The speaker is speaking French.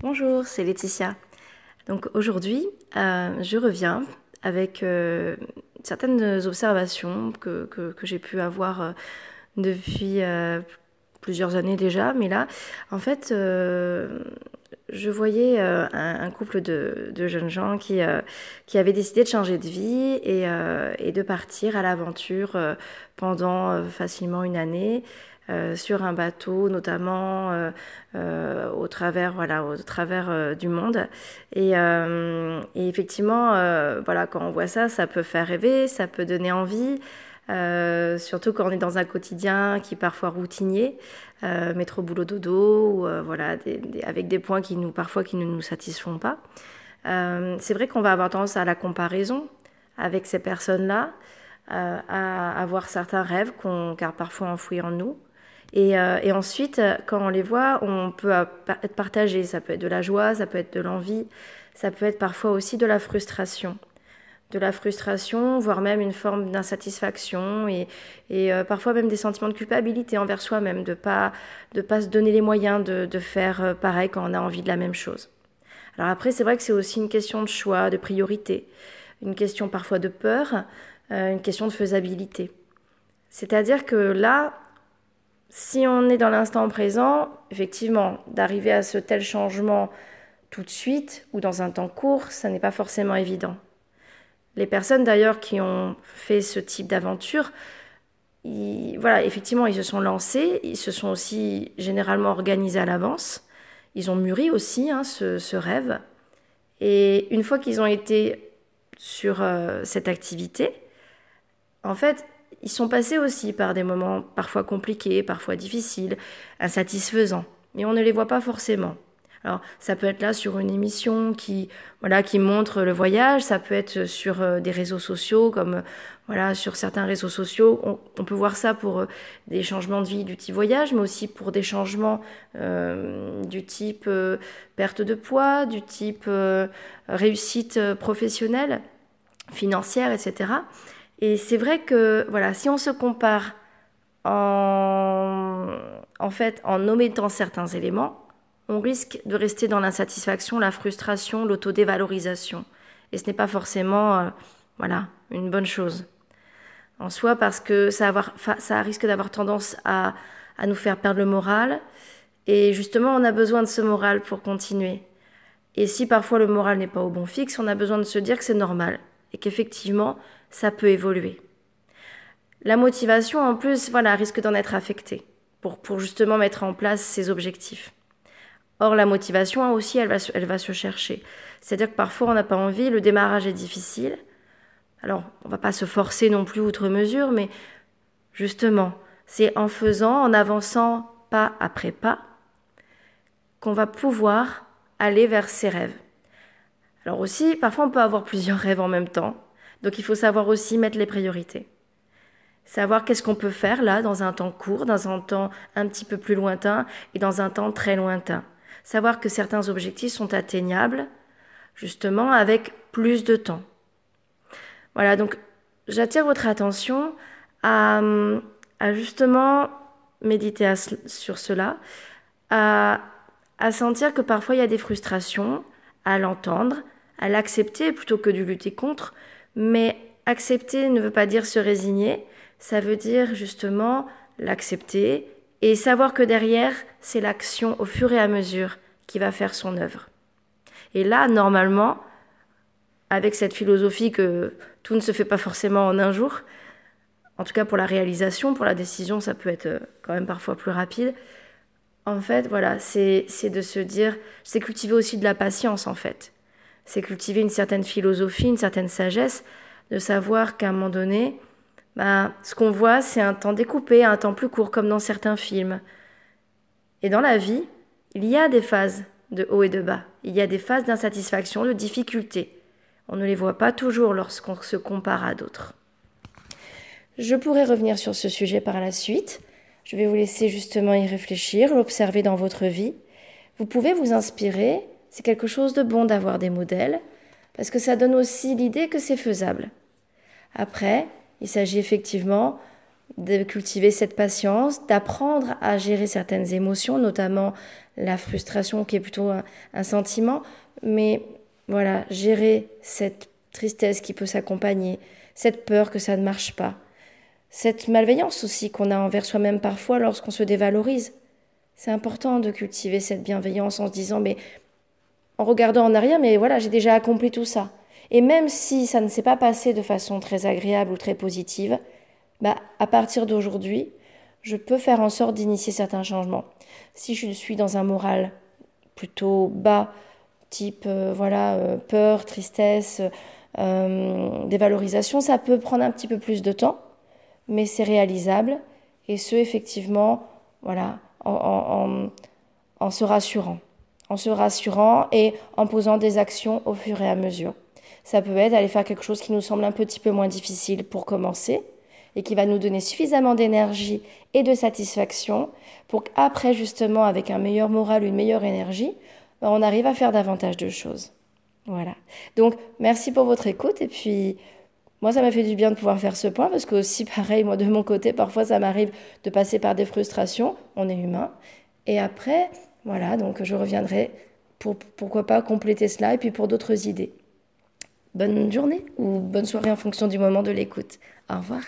Bonjour, c'est Laetitia. Donc aujourd'hui, euh, je reviens avec euh, certaines observations que, j'ai pu avoir euh, depuis plusieurs années déjà. Mais là, en fait, je voyais un, couple de, jeunes gens qui, qui avaient décidé de changer de vie et, et de partir à l'aventure pendant facilement une année. Euh, sur un bateau, notamment euh, euh, au travers, voilà, au travers du monde. Et, et effectivement, voilà, quand on voit ça, ça peut faire rêver, ça peut donner envie. Surtout quand on est dans un quotidien qui est parfois routinier, métro boulot dodo, ou, voilà, avec des points qui nous parfois qui ne nous satisfont pas. c'est vrai qu'on va avoir tendance à la comparaison avec ces personnes-là, à avoir certains rêves qu'on garde parfois enfouis en nous. Euh, et, ensuite, quand on les voit, on peut être partagé. Ça peut être de la joie, ça peut être de l'envie, ça peut être parfois aussi de la frustration. De la frustration, voire même une forme d'insatisfaction et, euh, parfois même des sentiments de culpabilité envers soi-même, de ne pas, de pas se donner les moyens de, faire euh, pareil quand on a envie de la même chose. Alors après, c'est vrai que c'est aussi une question de choix, de priorité, une question parfois de peur, une question de faisabilité. C'est-à-dire que là, si on est dans l'instant présent, effectivement, d'arriver à ce tel changement tout de suite ou dans un temps court, ça n'est pas forcément évident. Les personnes d'ailleurs qui ont fait ce type d'aventure, voilà, effectivement, ils se sont lancés, ils se sont aussi généralement organisés à l'avance, ils ont mûri aussi hein, ce, rêve. Et une fois qu'ils ont été sur euh, cette activité, en fait, ils sont passés aussi par des moments parfois compliqués, parfois difficiles, insatisfaisants, mais on ne les voit pas forcément. Alors, ça peut être là sur une émission qui, voilà, qui montre le voyage, ça peut être sur euh, des réseaux sociaux, comme voilà, sur certains réseaux sociaux. On, peut voir ça pour euh, des changements de vie du type voyage, mais aussi pour des changements euh, du type perte de poids, du type réussite professionnelle, financière, etc. Et c'est vrai que voilà, si on se compare en, en fait en omettant certains éléments, on risque de rester dans l'insatisfaction, la frustration, l'autodévalorisation. Et ce n'est pas forcément euh, voilà, une bonne chose en soi parce que ça, risque d'avoir tendance à, à nous faire perdre le moral. Et justement, on a besoin de ce moral pour continuer. Et si parfois le moral n'est pas au bon fixe, on a besoin de se dire que c'est normal et qu'effectivement, ça peut évoluer. La motivation, en plus, voilà, risque d'en être affectée pour, pour justement mettre en place ses objectifs. Or, la motivation aussi, elle va, elle va se chercher. C'est-à-dire que parfois, on n'a pas envie, le démarrage est difficile. Alors, on ne va pas se forcer non plus outre mesure, mais justement, c'est en faisant, en avançant pas après pas, qu'on va pouvoir aller vers ses rêves. Alors aussi, parfois, on peut avoir plusieurs rêves en même temps. Donc il faut savoir aussi mettre les priorités. Savoir qu'est-ce qu'on peut faire là dans un temps court, dans un temps un petit peu plus lointain et dans un temps très lointain. Savoir que certains objectifs sont atteignables justement avec plus de temps. Voilà, donc j'attire votre attention à, justement méditer sur cela, à, sentir que parfois il y a des frustrations, à l'entendre, à l'accepter plutôt que de lutter contre, mais accepter ne veut pas dire se résigner, ça veut dire justement l'accepter et savoir que derrière, c'est l'action au fur et à mesure qui va faire son œuvre. Et là, normalement, avec cette philosophie que tout ne se fait pas forcément en un jour, en tout cas pour la réalisation, pour la décision, ça peut être euh, quand même parfois plus rapide. En fait, voilà, c'est de se dire, c'est cultiver aussi de la patience en fait c'est cultiver une certaine philosophie, une certaine sagesse, de savoir qu'à un moment donné, bah, ce qu'on voit, c'est un temps découpé, un temps plus court, comme dans certains films. Et dans la vie, il y a des phases de haut et de bas. Il y a des phases d'insatisfaction, de difficulté. On ne les voit pas toujours lorsqu'on se compare à d'autres. Je pourrais revenir sur ce sujet par la suite. Je vais vous laisser justement y réfléchir, l'observer dans votre vie. Vous pouvez vous inspirer c'est quelque chose de bon d'avoir des modèles, parce que ça donne aussi l'idée que c'est faisable. Après, il s'agit effectivement de cultiver cette patience, d'apprendre à gérer certaines émotions, notamment la frustration qui est plutôt un, sentiment, mais voilà, gérer cette tristesse qui peut s'accompagner, cette peur que ça ne marche pas, cette malveillance aussi qu'on a envers soi-même parfois lorsqu'on se dévalorise. C'est important de cultiver cette bienveillance en se disant mais en regardant en arrière mais voilà, j'ai déjà accompli tout ça. Et même si ça ne s'est pas passé de façon très agréable ou très positive, bah, à partir d'aujourd'hui, je peux faire en sorte d'initier certains changements. Si je suis dans un moral plutôt bas, type euh, voilà euh, peur, tristesse, euh, dévalorisation, ça peut prendre un petit peu plus de temps, mais c'est réalisable et ce effectivement voilà en, en se rassurant, en se rassurant et en posant des actions au fur et à mesure. Ça peut être d'aller faire quelque chose qui nous semble un petit peu moins difficile pour commencer, et qui va nous donner suffisamment d'énergie et de satisfaction pour qu'après, justement, avec un meilleur moral, une meilleure énergie, ben, on arrive à faire davantage de choses. Voilà. Donc, merci pour votre écoute. Et puis, moi, ça m'a fait du bien de pouvoir faire ce point parce que aussi, pareil, moi, de mon côté, parfois, ça m'arrive de passer par des frustrations. On est humain. Et après, voilà, donc je reviendrai pour, pourquoi pas, compléter cela et puis pour d'autres idées. Bonne journée ou bonne soirée en fonction du moment de l'écoute. Au revoir.